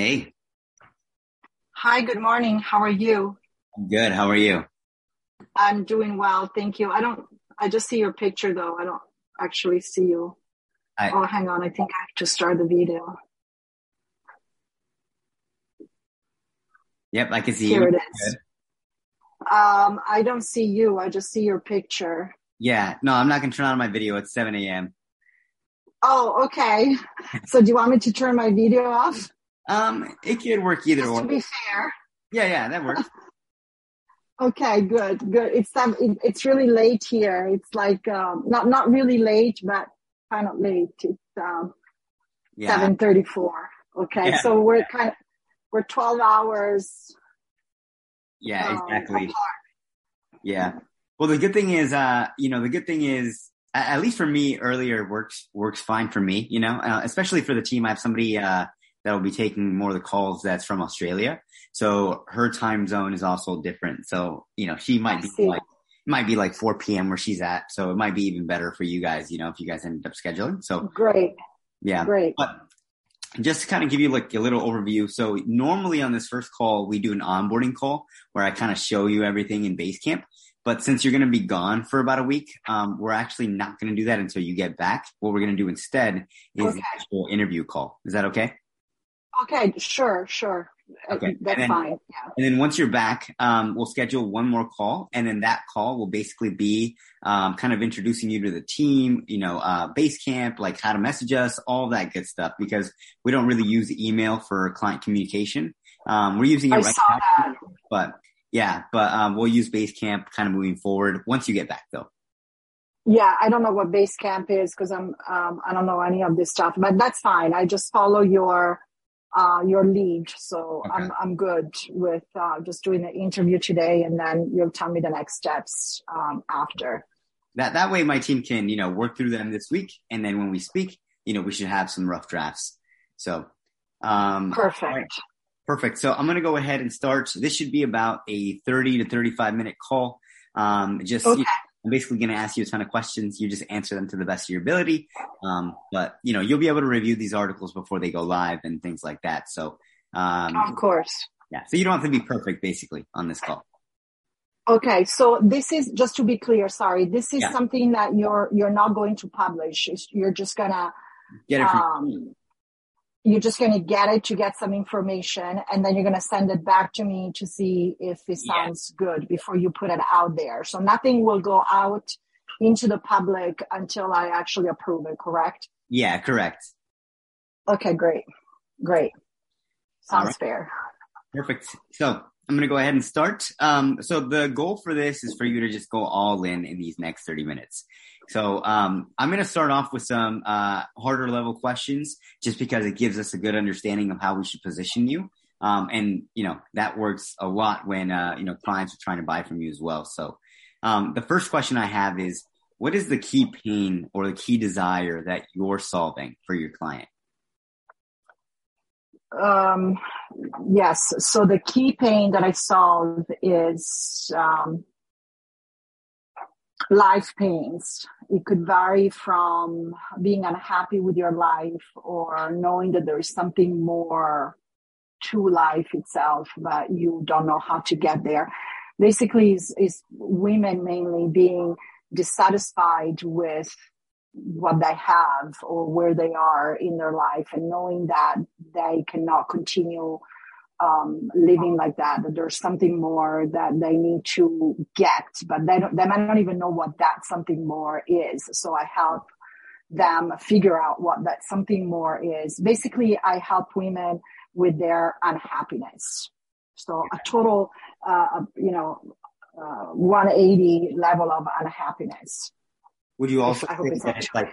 Hey. Hi, good morning. How are you? I'm good. How are you? I'm doing well. Thank you. I don't, I just see your picture though. I don't actually see you. I, oh, hang on. I think I have to start the video. Yep, I can see Here you. it is. Um, I don't see you. I just see your picture. Yeah, no, I'm not going to turn on my video. It's 7 a.m. Oh, okay. so do you want me to turn my video off? Um, it could work either Just or. to be fair. Yeah, yeah, that works. Okay, good, good. It's um, it, it's really late here. It's like um, not not really late, but kind of late. It's um, Yeah. seven thirty four. Okay, Yeah. so we're kind of we're twelve hours. Yeah, um, exactly. apart. Yeah. Well, the good thing is, uh, you know, the good thing is, at least for me, earlier works works fine for me. You know, uh, especially for the team. I have somebody uh, that will be taking more of the calls that's from Australia, so her time zone is also different. So you know, she might I be see. like might be like 4 p.m. where she's at, so it might be even better for you guys. You know, if you guys ended up scheduling. So Great, yeah, great. but just to kind of give you like a little overview. So normally on this first call, we do an onboarding call where I kind of show you everything in Basecamp. But since you're going to be gone for about a week, um, we're actually not going to do that until you get back. What we're going to do instead is Okay. the actual interview call. Is that okay? Okay, sure, sure. Uh, Okay. That's And then- fine. Yeah. And then once you're back, um, we'll schedule one more call, and then that call will basically be um, kind of introducing you to the team, you know, uh, Basecamp, like how to message us, all that good stuff. Because we don't really use email for client communication. Um, we're using it I right now, but yeah, but um, we'll use Basecamp kind of moving forward once you get back, though. Yeah, I don't know what Basecamp is because I'm um, I don't know any of this stuff, but that's fine. I just follow your uh, your lead, so Okay. I'm I'm good with uh, just doing the interview today, and then you'll tell me the next steps um, after. That that way, my team can you know work through them this week, and then when we speak, you know, we should have some rough drafts. So. Um, Perfect. Right. Perfect. So I'm going to go ahead and start. This should be about a 30 to 35 minute call. Um, just, you Okay. know, I'm basically going to ask you a ton of questions. You just answer them to the best of your ability. Um, but you know, you'll be able to review these articles before they go live and things like that. So, um, Of course. yeah. So you don't have to be perfect basically on this call. Okay, so this is just to be clear. Sorry, this is Yeah. something that you're you're not going to publish. You're just gonna Get it from, um, you're just going to get it to get some information and then you're going to send it back to me to see if it Yeah. sounds good before you put it out there. So nothing will go out into the public until I actually approve it, correct? yeah, correct. Okay, great. Great. Sounds right. fair. Perfect. So I'm going to go ahead and start. Um, so the goal for this is for you to just go all in in these next 30 minutes. So um, I'm going to start off with some uh, harder level questions, just because it gives us a good understanding of how we should position you. Um, and you know that works a lot when uh, you know clients are trying to buy from you as well. So um, the first question I have is, what is the key pain or the key desire that you're solving for your client? Um, yes. So the key pain that I solve is um, life pains. It could vary from being unhappy with your life or knowing that there is something more to life itself, but you don't know how to get there. Basically, is, is women mainly being dissatisfied with what they have or where they are in their life and knowing that they cannot continue um, living like that, that there's something more that they need to get, but they don't, they might not even know what that something more is. So I help them figure out what that something more is. Basically, I help women with their unhappiness. So a total, uh, you know, uh, 180 level of unhappiness. Would you also I that not it's too like.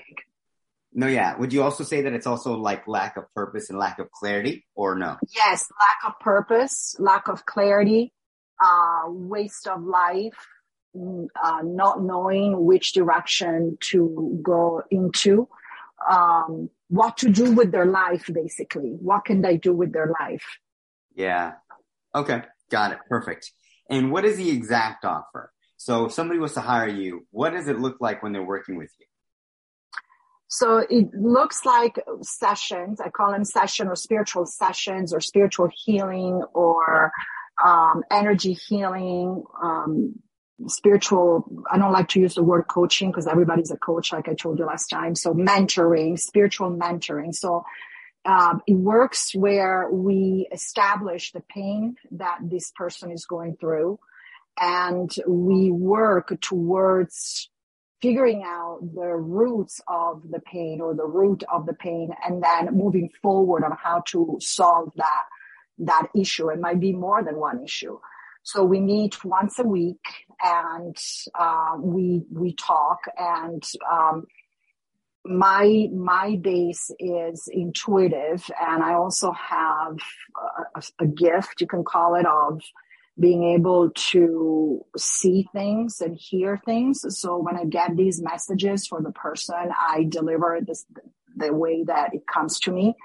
No, yeah. Would you also say that it's also like lack of purpose and lack of clarity, or no? Yes, lack of purpose, lack of clarity, uh, waste of life, mm, uh, not knowing which direction to go into, um, what to do with their life, basically. What can they do with their life? Yeah. Okay. Got it. Perfect. And what is the exact offer? So if somebody was to hire you, what does it look like when they're working with you? So it looks like sessions. I call them session or spiritual sessions or spiritual healing or um, energy healing, um, spiritual. I don't like to use the word coaching because everybody's a coach, like I told you last time. So mentoring, spiritual mentoring. So um, it works where we establish the pain that this person is going through and we work towards figuring out the roots of the pain or the root of the pain and then moving forward on how to solve that that issue. It might be more than one issue. So we meet once a week and uh, we we talk and um, my my base is intuitive and i also have a, a gift you can call it of being able to see things and hear things. So when I get these messages for the person, I deliver this the way that it comes to me.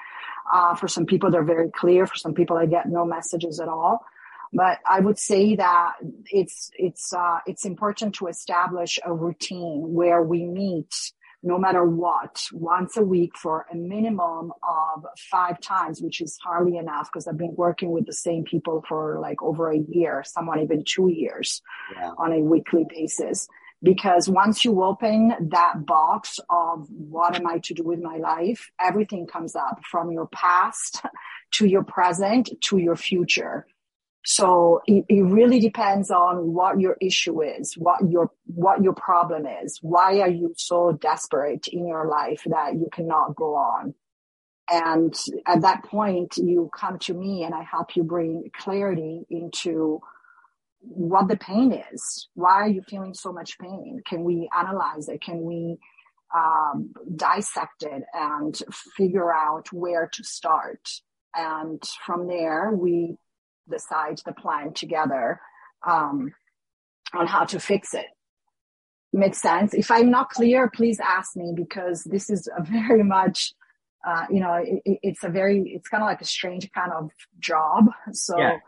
Uh, for some people, they're very clear. For some people, I get no messages at all. But I would say that it's it's uh, it's important to establish a routine where we meet no matter what, once a week for a minimum of five times, which is hardly enough because I've been working with the same people for like over a year, someone even two years yeah. on a weekly basis. Because once you open that box of what am I to do with my life, everything comes up from your past to your present to your future. So it, it, really depends on what your issue is, what your, what your problem is. Why are you so desperate in your life that you cannot go on? And at that point, you come to me and I help you bring clarity into what the pain is. Why are you feeling so much pain? Can we analyze it? Can we um, dissect it and figure out where to start? And from there, we decide the plan together um, on how to fix it. Makes sense. If I'm not clear, please ask me because this is a very much, uh, you know, it, it's a very, it's kind of like a strange kind of job. So, yeah.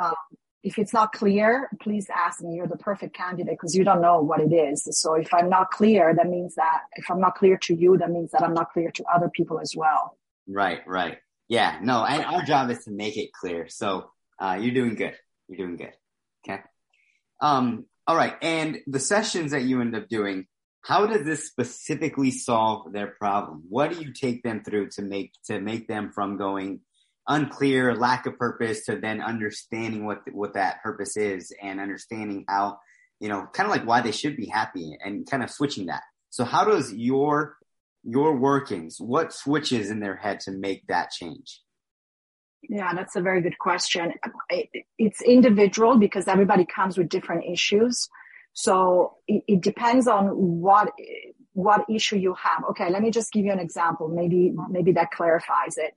um, if it's not clear, please ask me. You're the perfect candidate because you don't know what it is. So if I'm not clear, that means that if I'm not clear to you, that means that I'm not clear to other people as well. Right, right. Yeah, no, and our job is to make it clear. So uh, you're doing good. You're doing good. Okay. Um, all right. And the sessions that you end up doing, how does this specifically solve their problem? What do you take them through to make, to make them from going unclear, lack of purpose to then understanding what, what that purpose is and understanding how, you know, kind of like why they should be happy and kind of switching that. So how does your, your workings, what switches in their head to make that change? Yeah, that's a very good question. It's individual because everybody comes with different issues. So it, it, depends on what what issue you have. Okay, let me just give you an example. Maybe maybe that clarifies it.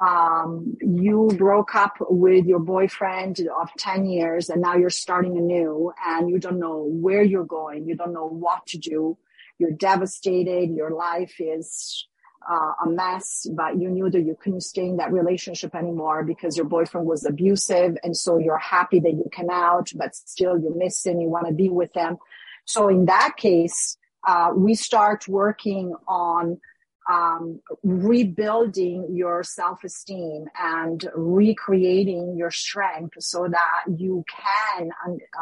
Um, you broke up with your boyfriend of 10 years and now you're starting anew and you don't know where you're going. You don't know what to do. You're devastated. Your life is uh, a mess, but you knew that you couldn't stay in that relationship anymore because your boyfriend was abusive. And so you're happy that you came out, but still you miss him. You want to be with them. So in that case, uh, we start working on um, rebuilding your self-esteem and recreating your strength so that you can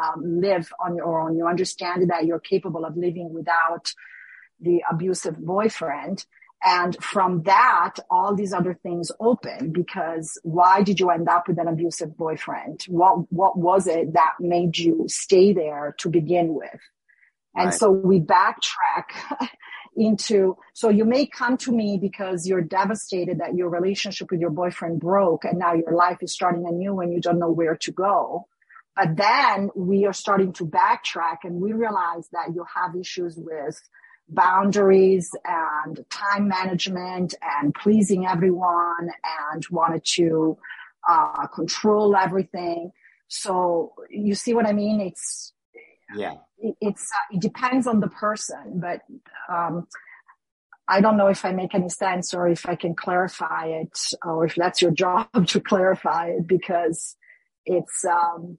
um, live on your own. You understand that you're capable of living without the abusive boyfriend. And from that, all these other things open because why did you end up with an abusive boyfriend? What, what was it that made you stay there to begin with? And right. so we backtrack into, so you may come to me because you're devastated that your relationship with your boyfriend broke and now your life is starting anew and you don't know where to go. But then we are starting to backtrack and we realize that you have issues with boundaries and time management and pleasing everyone and wanted to uh, control everything. So you see what I mean? It's yeah. It, it's uh, it depends on the person, but um, I don't know if I make any sense or if I can clarify it or if that's your job to clarify it because it's um,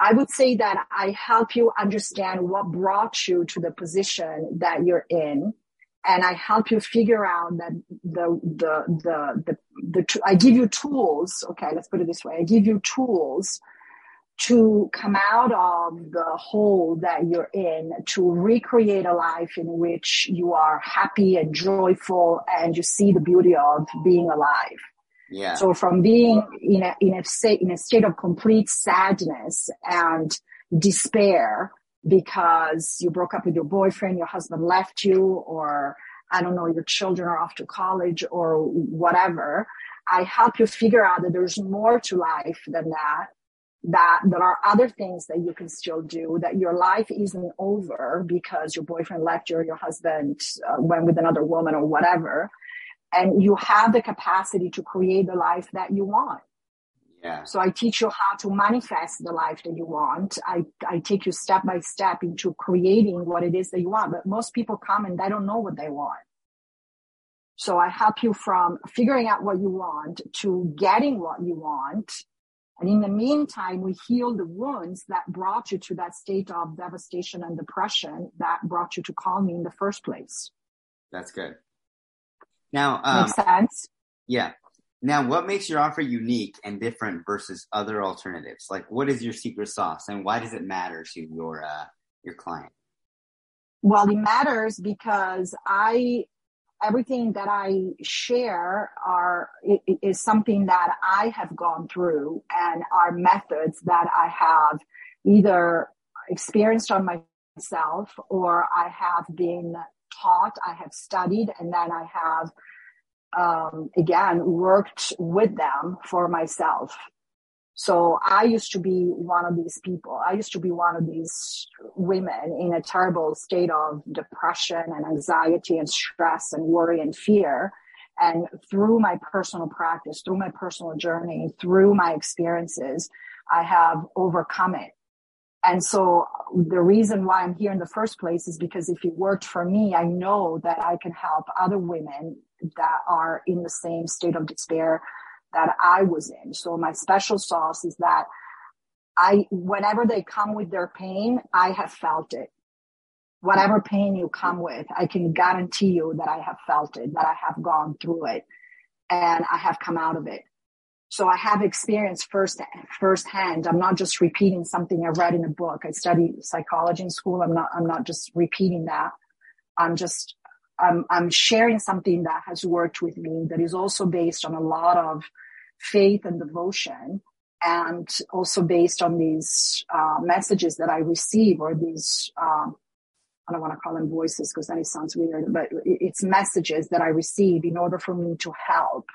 I would say that I help you understand what brought you to the position that you're in and I help you figure out that the, the, the, the, the, I give you tools. Okay. Let's put it this way. I give you tools to come out of the hole that you're in to recreate a life in which you are happy and joyful and you see the beauty of being alive. Yeah. So from being in a, in a state, in a state of complete sadness and despair because you broke up with your boyfriend, your husband left you, or I don't know, your children are off to college or whatever. I help you figure out that there's more to life than that, that there are other things that you can still do, that your life isn't over because your boyfriend left you or your husband uh, went with another woman or whatever. And you have the capacity to create the life that you want. Yeah. So I teach you how to manifest the life that you want. I, I take you step by step into creating what it is that you want. But most people come and they don't know what they want. So I help you from figuring out what you want to getting what you want. And in the meantime, we heal the wounds that brought you to that state of devastation and depression that brought you to call me in the first place. That's good. Now, um, Makes sense? Yeah. Now, what makes your offer unique and different versus other alternatives? Like, what is your secret sauce, and why does it matter to your uh, your client? Well, it matters because I everything that I share are is something that I have gone through and are methods that I have either experienced on myself or I have been taught, I have studied, and then I have um, again, worked with them for myself. So I used to be one of these people. I used to be one of these women in a terrible state of depression and anxiety and stress and worry and fear. And through my personal practice, through my personal journey, through my experiences, I have overcome it. And so the reason why I'm here in the first place is because if it worked for me, I know that I can help other women that are in the same state of despair that I was in. So my special sauce is that I, whenever they come with their pain, I have felt it. Whatever pain you come with, I can guarantee you that I have felt it, that I have gone through it and I have come out of it. So I have experience first firsthand. I'm not just repeating something I read in a book. I studied psychology in school. I'm not. I'm not just repeating that. I'm just. I'm. I'm sharing something that has worked with me. That is also based on a lot of faith and devotion, and also based on these uh, messages that I receive or these. Um, I don't want to call them voices because then it sounds weird, but it's messages that I receive in order for me to help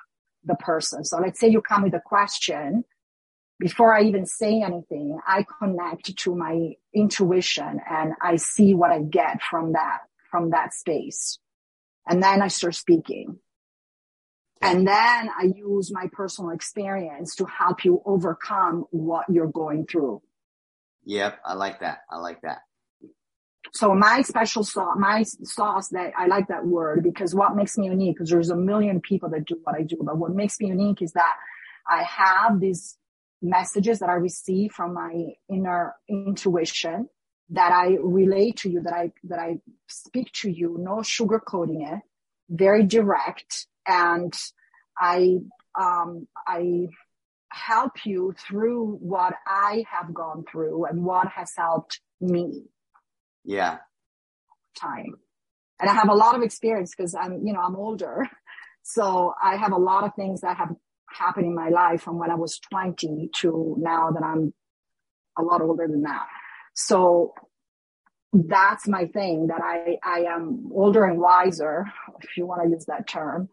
the person. So let's say you come with a question. Before I even say anything, I connect to my intuition and I see what I get from that, from that space. And then I start speaking. And then I use my personal experience to help you overcome what you're going through. Yep. I like that. I like that. So my special sauce, my sauce that I like that word because what makes me unique, because there's a million people that do what I do, but what makes me unique is that I have these messages that I receive from my inner intuition that I relate to you, that I, that I speak to you, no sugarcoating it, very direct. And I, um, I help you through what I have gone through and what has helped me. Yeah. Time. And I have a lot of experience because I'm, you know, I'm older. So I have a lot of things that have happened in my life from when I was 20 to now that I'm a lot older than that. So that's my thing that I, I am older and wiser, if you want to use that term.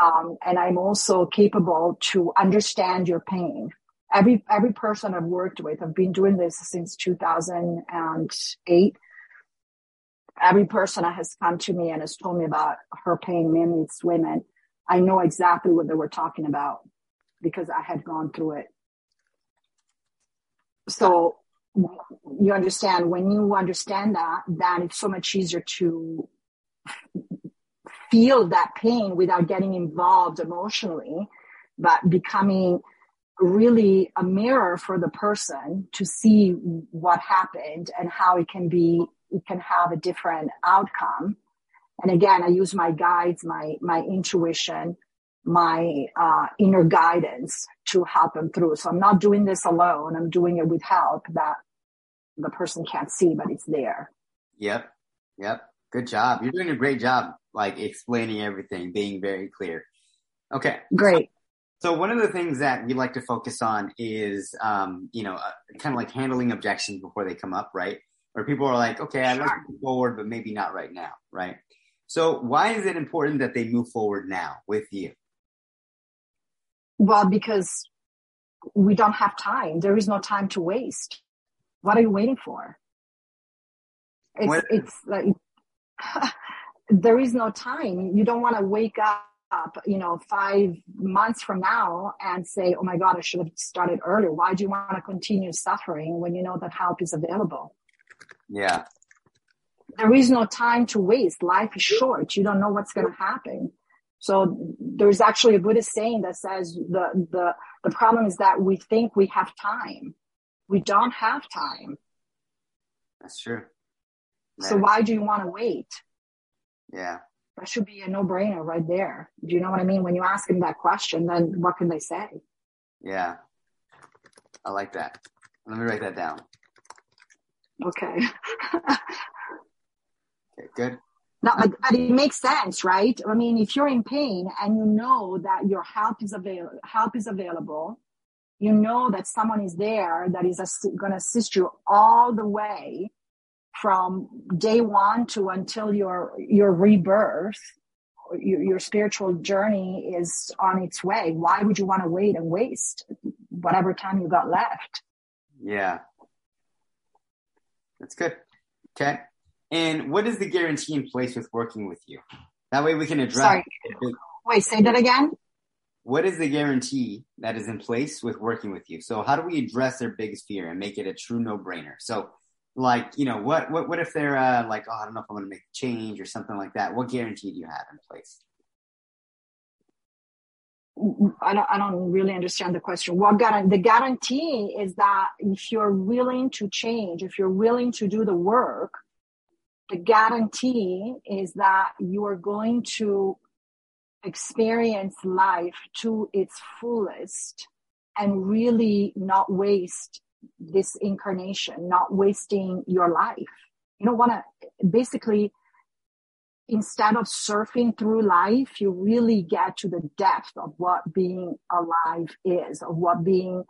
Um, and I'm also capable to understand your pain. Every, every person I've worked with, I've been doing this since 2008 every person that has come to me and has told me about her pain, mainly it's women, I know exactly what they were talking about because I had gone through it. So you understand when you understand that, then it's so much easier to feel that pain without getting involved emotionally, but becoming really a mirror for the person to see what happened and how it can be it can have a different outcome And again, I use my guides, my, my intuition, my uh, inner guidance to help them through. So I'm not doing this alone. I'm doing it with help that the person can't see, but it's there. Yep. Yep. Good job. You're doing a great job, like explaining everything, being very clear. Okay. Great. So, one of the things that we like to focus on is, um, you know, uh, kind of like handling objections before they come up, right? Where people are like, okay, I'd like to move forward, but maybe not right now, right? So why is it important that they move forward now with you? Well, because we don't have time. There is no time to waste. What are you waiting for? It's, what? it's like, there is no time. You don't want to wake up, you know, five months from now and say, Oh my God, I should have started earlier. Why do you want to continue suffering when you know that help is available? Yeah. There is no time to waste. Life is short. You don't know what's going to happen. So there's actually a Buddhist saying that says the, the, the problem is that we think we have time. We don't have time. That's true. So why do you want to wait? Yeah. That should be a no brainer right there. Do you know what I mean? When you ask them that question, then what can they say? Yeah. I like that. Let me write that down. Okay. okay, good. No, but, but it makes sense, right? I mean, if you're in pain and you know that your help is available, help is available, you know that someone is there that is going to assist you all the way from day one to until your your rebirth your, your spiritual journey is on its way why would you want to wait and waste whatever time you got left yeah that's good okay and what is the guarantee in place with working with you that way we can address Sorry. wait say that again what is the guarantee that is in place with working with you so how do we address their biggest fear and make it a true no-brainer so like you know what what what if they're uh, like oh I don't know if I'm going to make a change or something like that. What guarantee do you have in place? I don't, I don't really understand the question. What guarantee? The guarantee is that if you're willing to change, if you're willing to do the work, the guarantee is that you are going to experience life to its fullest and really not waste this incarnation, not wasting your life. You don't want to basically, instead of surfing through life, you really get to the depth of what being alive is, of what being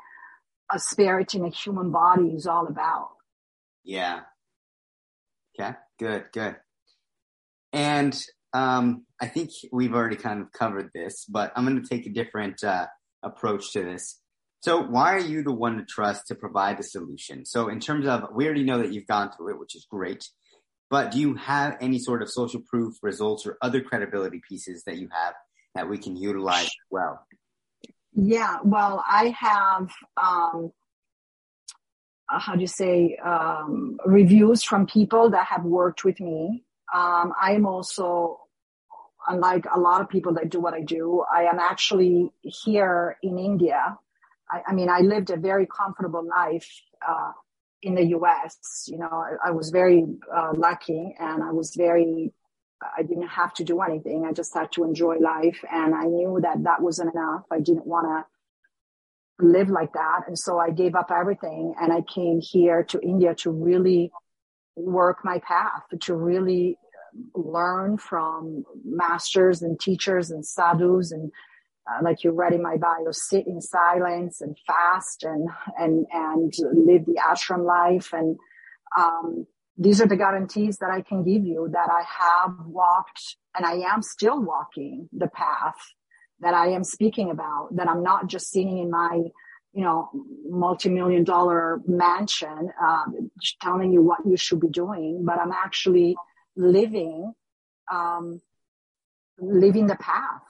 a spirit in a human body is all about. Yeah. Okay. Good. Good. And um, I think we've already kind of covered this, but I'm going to take a different uh, approach to this. So why are you the one to trust to provide the solution? So in terms of, we already know that you've gone through it, which is great, but do you have any sort of social proof results or other credibility pieces that you have that we can utilize as well? Yeah, well, I have, um, uh, how do you say, um, reviews from people that have worked with me. Um, I am also, unlike a lot of people that do what I do, I am actually here in India I, I mean, I lived a very comfortable life uh, in the U.S. You know, I, I was very uh, lucky, and I was very. I didn't have to do anything. I just had to enjoy life, and I knew that that wasn't enough. I didn't want to live like that, and so I gave up everything, and I came here to India to really work my path, to really learn from masters and teachers and sadhus and uh, like you read in my bio, sit in silence and fast and and and live the ashram life. And um, these are the guarantees that I can give you that I have walked and I am still walking the path that I am speaking about. That I'm not just sitting in my you know multi-million dollar mansion uh, telling you what you should be doing, but I'm actually living um, living the path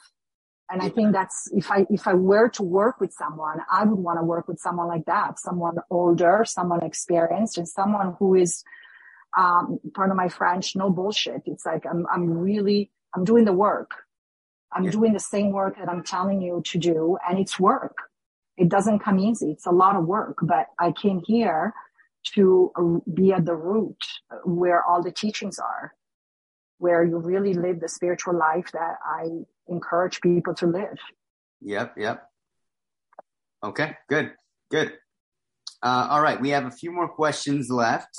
and I think that's if I if I were to work with someone, I would want to work with someone like that, someone older, someone experienced, and someone who is um, part of my French, no bullshit. It's like I'm I'm really I'm doing the work. I'm yeah. doing the same work that I'm telling you to do, and it's work. It doesn't come easy. It's a lot of work, but I came here to be at the root where all the teachings are where you really live the spiritual life that I encourage people to live. Yep, yep. Okay, good, good. Uh, all right, we have a few more questions left.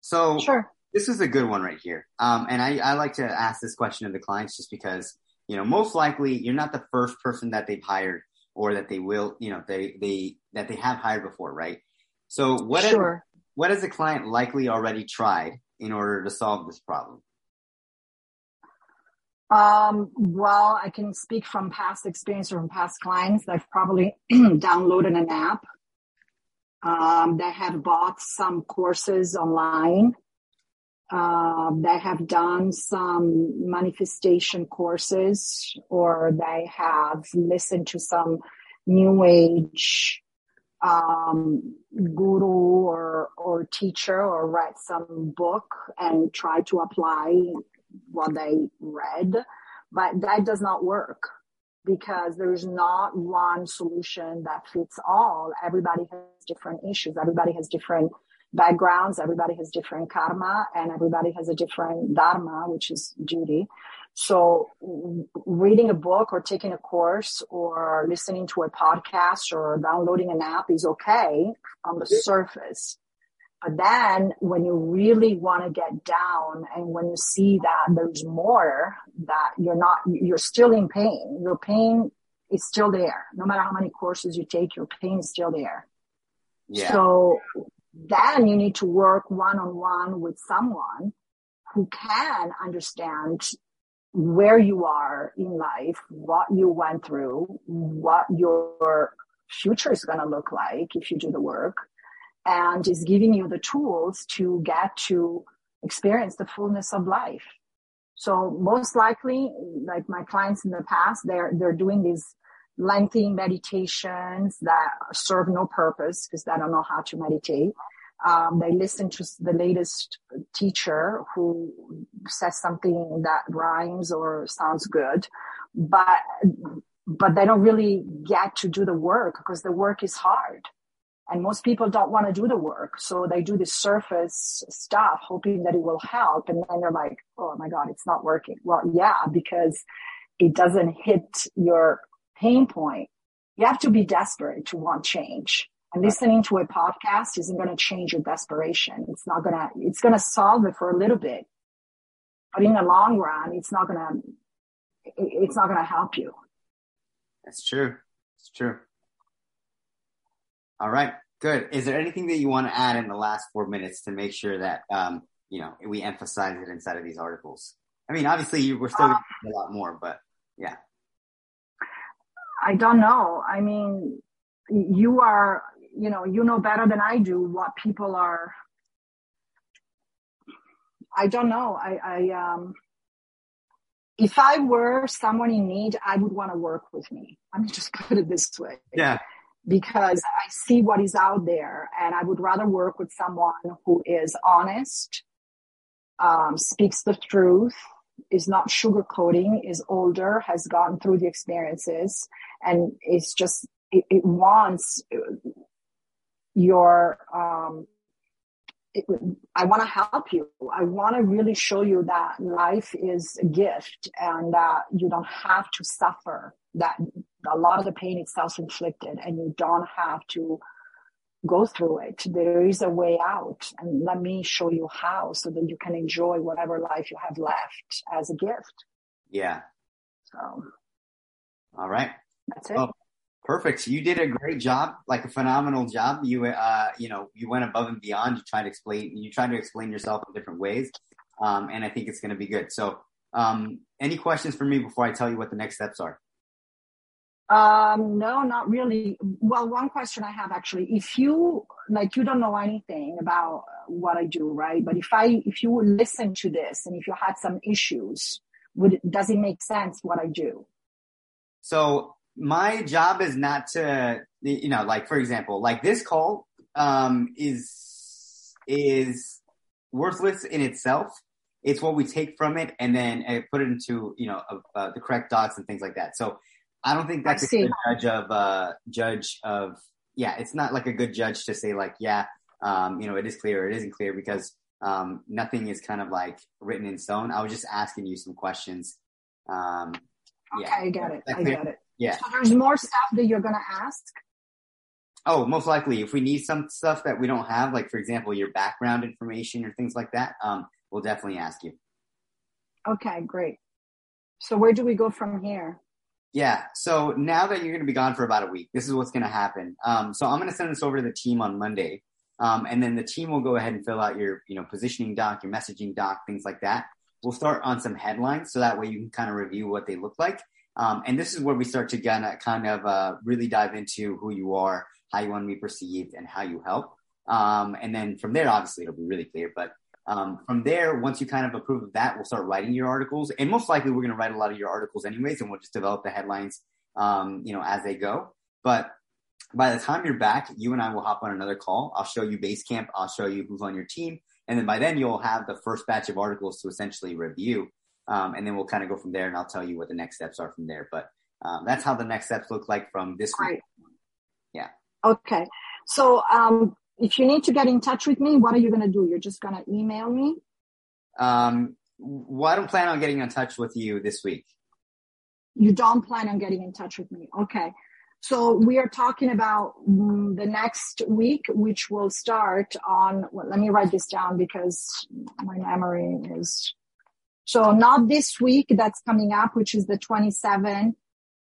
So, sure. this is a good one right here. Um, and I, I like to ask this question to the clients just because, you know, most likely you're not the first person that they've hired or that they will, you know, they, they, that they have hired before, right? So what, sure. has, what has the client likely already tried in order to solve this problem? Um, well, I can speak from past experience or from past clients. They've probably downloaded an app. Um, they have bought some courses online. Uh, they have done some manifestation courses or they have listened to some new age um, guru or or teacher or read some book and try to apply what they read, but that does not work because there's not one solution that fits all. Everybody has different issues. Everybody has different backgrounds. Everybody has different karma and everybody has a different dharma, which is duty. So reading a book or taking a course or listening to a podcast or downloading an app is okay on the surface. But then when you really want to get down and when you see that there's more that you're not, you're still in pain, your pain is still there. No matter how many courses you take, your pain is still there. Yeah. So then you need to work one on one with someone who can understand where you are in life, what you went through, what your future is going to look like if you do the work and is giving you the tools to get to experience the fullness of life. So most likely, like my clients in the past, they're, they're doing these lengthy meditations that serve no purpose because they don't know how to meditate. Um, they listen to the latest teacher who says something that rhymes or sounds good, but, but they don't really get to do the work because the work is hard. And most people don't want to do the work. So they do the surface stuff, hoping that it will help. And then they're like, oh my God, it's not working. Well, yeah, because it doesn't hit your pain point. You have to be desperate to want change. And listening to a podcast isn't going to change your desperation. It's not going to, it's going to solve it for a little bit. But in the long run, it's not going to, it's not going to help you. That's true. It's true. All right, good. Is there anything that you want to add in the last four minutes to make sure that um, you know we emphasize it inside of these articles? I mean, obviously, you, we're still uh, a lot more, but yeah. I don't know. I mean, you are, you know, you know better than I do what people are. I don't know. I, I, um, if I were someone in need, I would want to work with me. Let me just put it this way. Yeah because I see what is out there and I would rather work with someone who is honest, um, speaks the truth, is not sugarcoating, is older, has gone through the experiences and it's just, it, it wants your, um, it, I want to help you. I want to really show you that life is a gift and that you don't have to suffer that a lot of the pain is self-inflicted and you don't have to go through it. There is a way out and let me show you how so that you can enjoy whatever life you have left as a gift. Yeah. So. All right. That's it. Well, perfect. You did a great job, like a phenomenal job. You, uh, you know, you went above and beyond. You tried to explain, you tried to explain yourself in different ways. Um, and I think it's going to be good. So, um, any questions for me before I tell you what the next steps are? Um, no, not really. Well, one question I have actually, if you, like, you don't know anything about what I do, right? But if I, if you would listen to this and if you had some issues, would, does it make sense what I do? So my job is not to, you know, like, for example, like this call, um, is, is worthless in itself. It's what we take from it and then uh, put it into, you know, uh, the correct dots and things like that. So I don't think that's a good judge of uh judge of yeah, it's not like a good judge to say like, yeah, um, you know, it is clear, or it isn't clear because Um, nothing is kind of like written in stone. I was just asking you some questions. Um, Okay, yeah. I get it. I get it. Yeah. So there's more stuff that you're gonna ask. Oh, most likely, if we need some stuff that we don't have, like for example, your background information or things like that, um, we'll definitely ask you. Okay, great. So where do we go from here? Yeah. So now that you're going to be gone for about a week, this is what's going to happen. Um, so I'm going to send this over to the team on Monday. Um, and then the team will go ahead and fill out your, you know, positioning doc, your messaging doc, things like that. We'll start on some headlines so that way you can kind of review what they look like. Um, and this is where we start to kind of, kind of, uh, really dive into who you are, how you want to be perceived and how you help. Um, and then from there, obviously it'll be really clear, but um, from there, once you kind of approve of that, we'll start writing your articles. And most likely, we're going to write a lot of your articles anyways, and we'll just develop the headlines, um, you know, as they go. But by the time you're back, you and I will hop on another call. I'll show you Basecamp. I'll show you who's on your team, and then by then you'll have the first batch of articles to essentially review. Um, and then we'll kind of go from there, and I'll tell you what the next steps are from there. But um, that's how the next steps look like from this week. Great. Yeah. Okay. So um, if you need to get in touch with me, what are you gonna do? You're just gonna email me? Um, well, I don't plan on getting in touch with you this week. You don't plan on getting in touch with me. Okay. So we are talking about mm, the next week, which will start on, well, let me write this down because my memory is, so not this week that's coming up, which is the 27th.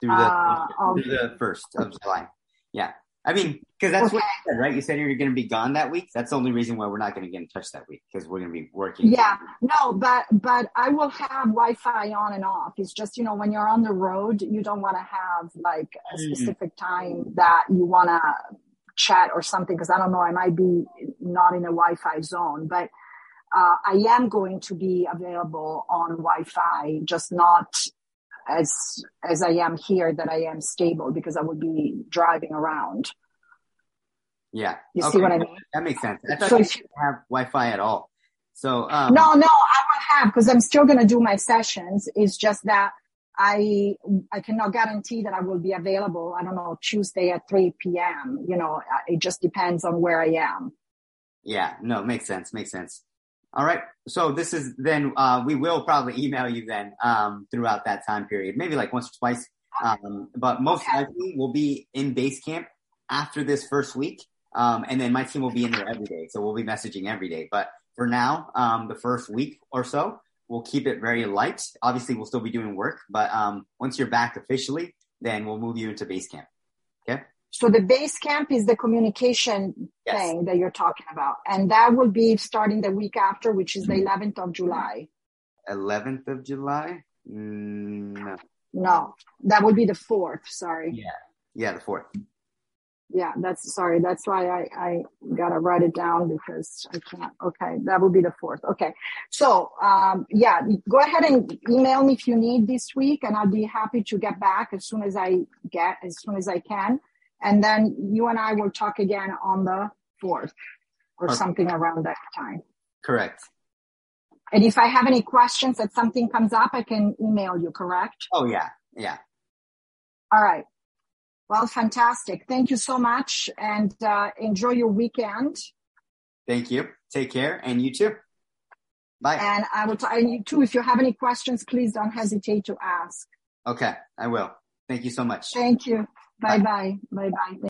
through the Uh, through the first of July. Yeah, I mean, because that's what you said, right? You said you're going to be gone that week. That's the only reason why we're not going to get in touch that week because we're going to be working. Yeah, no, but but I will have Wi-Fi on and off. It's just you know when you're on the road, you don't want to have like a Mm. specific time that you want to chat or something because I don't know. I might be not in a Wi-Fi zone, but uh, I am going to be available on Wi-Fi, just not as as I am here that I am stable because I will be driving around. yeah. You see what I mean? That makes sense. I thought So you if you, didn't have Wi-Fi at all. So um, no, no, I will have because I'm still going to do my sessions. It's just that I I cannot guarantee that I will be available. I don't know Tuesday at 3 p.m. You know, uh, it just depends on where I am. Yeah, no, makes sense. Makes sense. All right. So this is then uh, we will probably email you then um, throughout that time period, maybe like once or twice. Um, but most likely we'll be in Basecamp after this first week, um, and then my team will be in there every day. So we'll be messaging every day. But for now, um, the first week or so, we'll keep it very light. Obviously, we'll still be doing work, but um, once you're back officially, then we'll move you into Basecamp. So the Basecamp is the communication Yes. thing that you're talking about, and that will be starting the week after, which is the 11th of July. 11th of July. Mm, no. No, that would be the fourth. Sorry. Yeah. Yeah, the fourth. yeah that's sorry that's why i i gotta write it down because i can't okay that will be the fourth okay so um yeah go ahead and email me if you need this week and i'll be happy to get back as soon as i get as soon as i can and then you and i will talk again on the fourth or Perfect. something around that time Correct. and if i have any questions that something comes up i can email you correct Oh yeah, yeah. all right well fantastic thank you so much and uh, enjoy your weekend Thank you. Take care, and you too. Bye. And I will tell you too, if you have any questions, please don't hesitate to ask. Okay, I will. Thank you so much. Thank you. Bye bye. Bye bye.